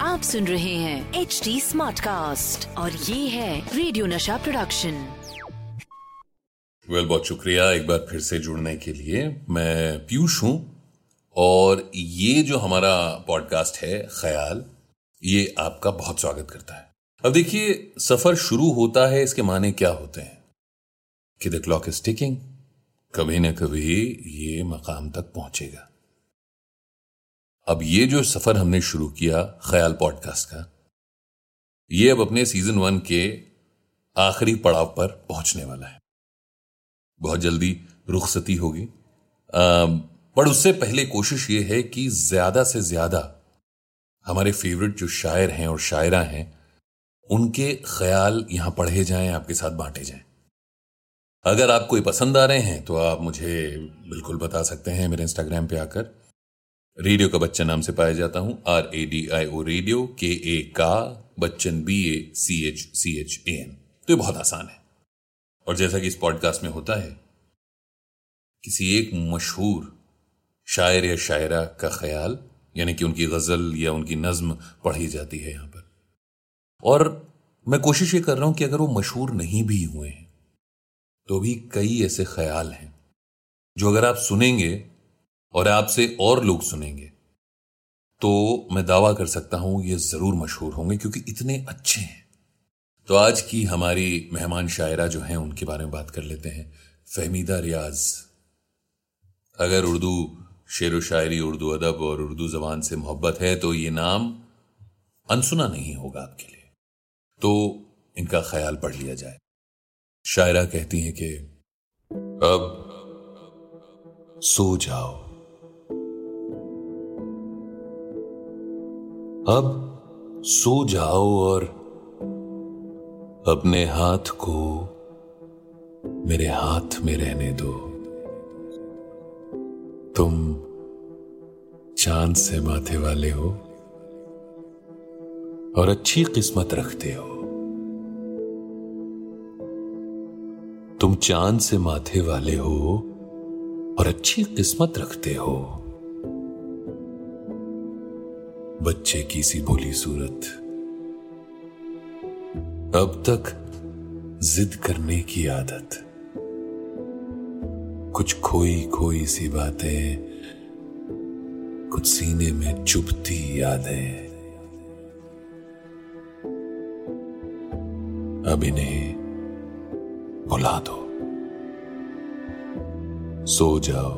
आप सुन रहे हैं एच डी स्मार्ट कास्ट और ये है radio Nasha production well well, बहुत शुक्रिया एक बार फिर से जुड़ने के लिए। मैं पीयूष हूँ और ये जो हमारा पॉडकास्ट है ख्याल ये आपका बहुत स्वागत करता है। अब देखिए सफ़र शुरू होता है इसके माने क्या होते हैं? कि द क्लॉक इज़ टिकिंग कभी ना कभी ये मकाम तक पहुंचेगा। अब ये जो सफ़र हमने शुरू किया ख्याल पॉडकास्ट का, ये अब अपने सीज़न वन के आखिरी पड़ाव पर पहुँचने वाला है। बहुत जल्दी रुखसती होगी। पर उससे पहले कोशिश ये है कि ज़्यादा से ज़्यादा हमारे फेवरेट जो शायर हैं और शायरा हैं, उनके ख्याल यहाँ पढ़े जाएँ, आपके साथ बांटे जाएँ। अगर आप कोई पसंद आ रहे हैं तो आप मुझे बिल्कुल बता सकते हैं मेरे इंस्टाग्राम पे आकर। रेडियो का बच्चन नाम से पाया जाता हूँ R A D I O radio के ए का Bachchan B A C H C H A N तो ये बहुत आसान है। और जैसा कि इस पॉडकास्ट में होता है, किसी एक मशहूर शायर या शायरा का ख्याल, यानी कि उनकी गज़ल या उनकी नज्म पढ़ी जाती है यहाँ पर। और मैं कोशिश ये कर रहा हूँ कि अगर वो मशहूर नहीं भी हुए हैं तो भी कई ऐसे ख्याल हैं, जो अगर आप सुनेंगे और आपसे और लोग सुनेंगे। तो मैं दावा कर सकता हूँ, ये ज़रूर मशहूर होंगे क्योंकि इतने अच्छे हैं। तो आज की हमारी मेहमान शायरा जो हैं, उनके बारे में बात कर लेते हैं। फहमीदा रियाज। अगर उर्दू शेर व शायरी, उर्दू अदब और उर्दू जबान से मोहब्बत है तो ये नाम अनसुना नहीं होगा आपके लिए। तो इनका ख्याल पढ़ लिया जाए। शायरा कहती हैं कि, अब सो जाओ। अब सो जाओ और अपने हाथ को मेरे हाथ में रहने दो। तुम चाँद से माथे वाले हो और अच्छी किस्मत रखते हो। तुम चाँद से माथे वाले हो और अच्छी किस्मत रखते हो। बच्चे की सी बोली सूरत। अब तक जिद करने की आदत। कुछ खोई खोई सी बातें, कुछ सीने में चुभती यादें। अब इन्हें भुला दो। सो जाओ।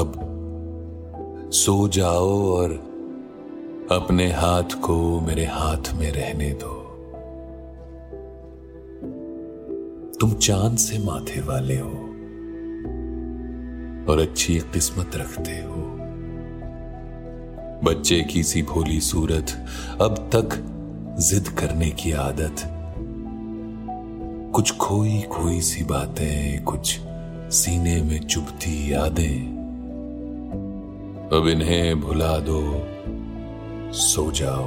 अब सो जाओ और अपने हाथ को मेरे हाथ में रहने दो। तुम चाँद से माथे वाले हो और अच्छी किस्मत रखते हो। बच्चे की सी भोली सूरत अब तक जिद करने की आदत। कुछ खोई खोई सी बातें, कुछ सीने में चुभती यादें। अब इन्हें भुला दो, सो जाओ।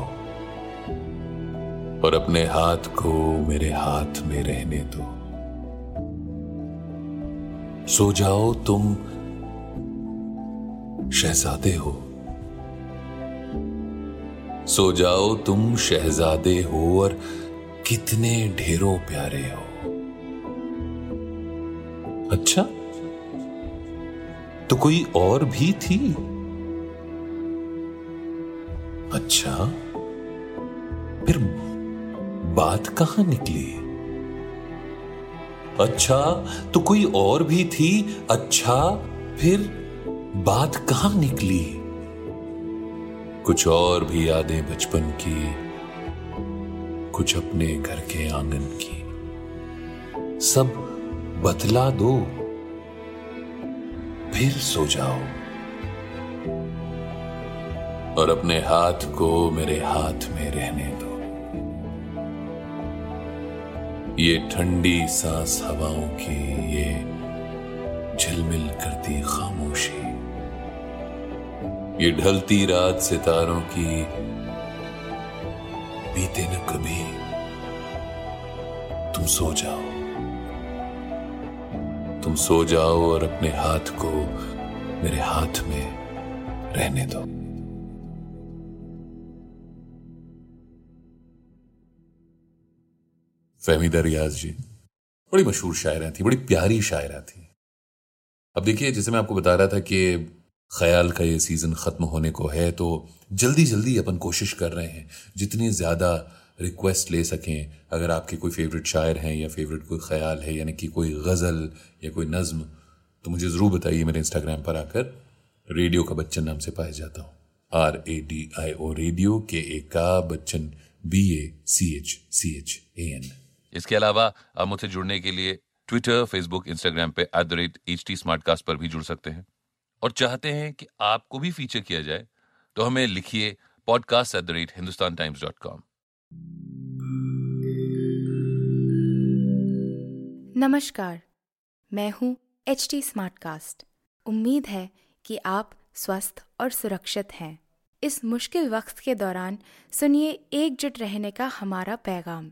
और अपने हाथ को मेरे हाथ में रहने दो। सो जाओ तुम, शहजादे हो। सो जाओ तुम, शहजादे हो, और कितने ढेरों प्यारे हो। अच्छा तो कोई और भी थी? अच्छा? फिर बात कहाँ निकली? अच्छा तो कोई और भी थी? अच्छा फिर बात कहाँ निकली? कुछ और भी यादें बचपन की, कुछ अपने घर के आँगन की। सब बतला दो, फिर सो जाओ। और अपने हाथ को मेरे हाथ में रहने दो। ये ठंडी सांस हवाओं की, ये झिलमिल करती खामोशी। ये ढलती रात सितारों की, बीते न कभी। तुम सो जाओ। तुम सो जाओ और अपने हाथ को मेरे हाथ में रहने दो। फहमीदा रियाज जी। बड़ी मशहूर शायरा थी, बड़ी प्यारी शायरा थी। अब देखिए, जैसे मैं आपको बता रहा था कि ख्याल का ये सीज़न ख़त्म होने को है तो जल्दी जल्दी अपन कोशिश कर रहे हैं, जितनी ज़्यादा रिक्वेस्ट ले सकें, अगर आपके कोई फेवरेट शायर हैं या फेवरेट कोई ख्याल है, यानी कि कोई गज़ल या कोई नज़म तो मुझे ज़रूर बताइए मेरे इंस्टाग्राम पर आकर, रेडियो का बच्चन नाम से पाया जाता हूँ। R A D I O radio के ए का Bachchan B A C H C H A N इसके अलावा आप मुझसे जुड़ने के लिए ट्विटर फेसबुक इंस्टाग्राम पे at the rate H T पर भी जुड़ सकते हैं। और चाहते हैं कि आपको भी फीचर किया जाए तो हमें लिखिए podcast at the rate Hindustan Times dot com नमस्कार, मैं हूँ एच टी उम्मीद है कि आप स्वस्थ और सुरक्षित हैं। इस मुश्किल वक्त के दौरान सुनिए एकजुट रहने का हमारा पैगाम।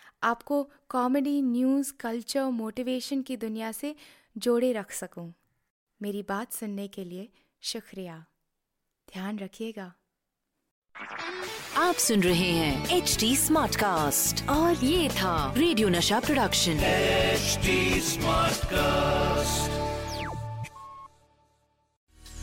आपको कॉमेडी न्यूज़ कल्चर मोटिवेशन की दुनिया से जोड़े रख सकूँ। मेरी बात सुनने के लिए शुक्रिया। ध्यान रखिएगा। आप सुन रहे हैं एच डी स्मार्ट कास्ट और ये था radio Nasha production H smartcast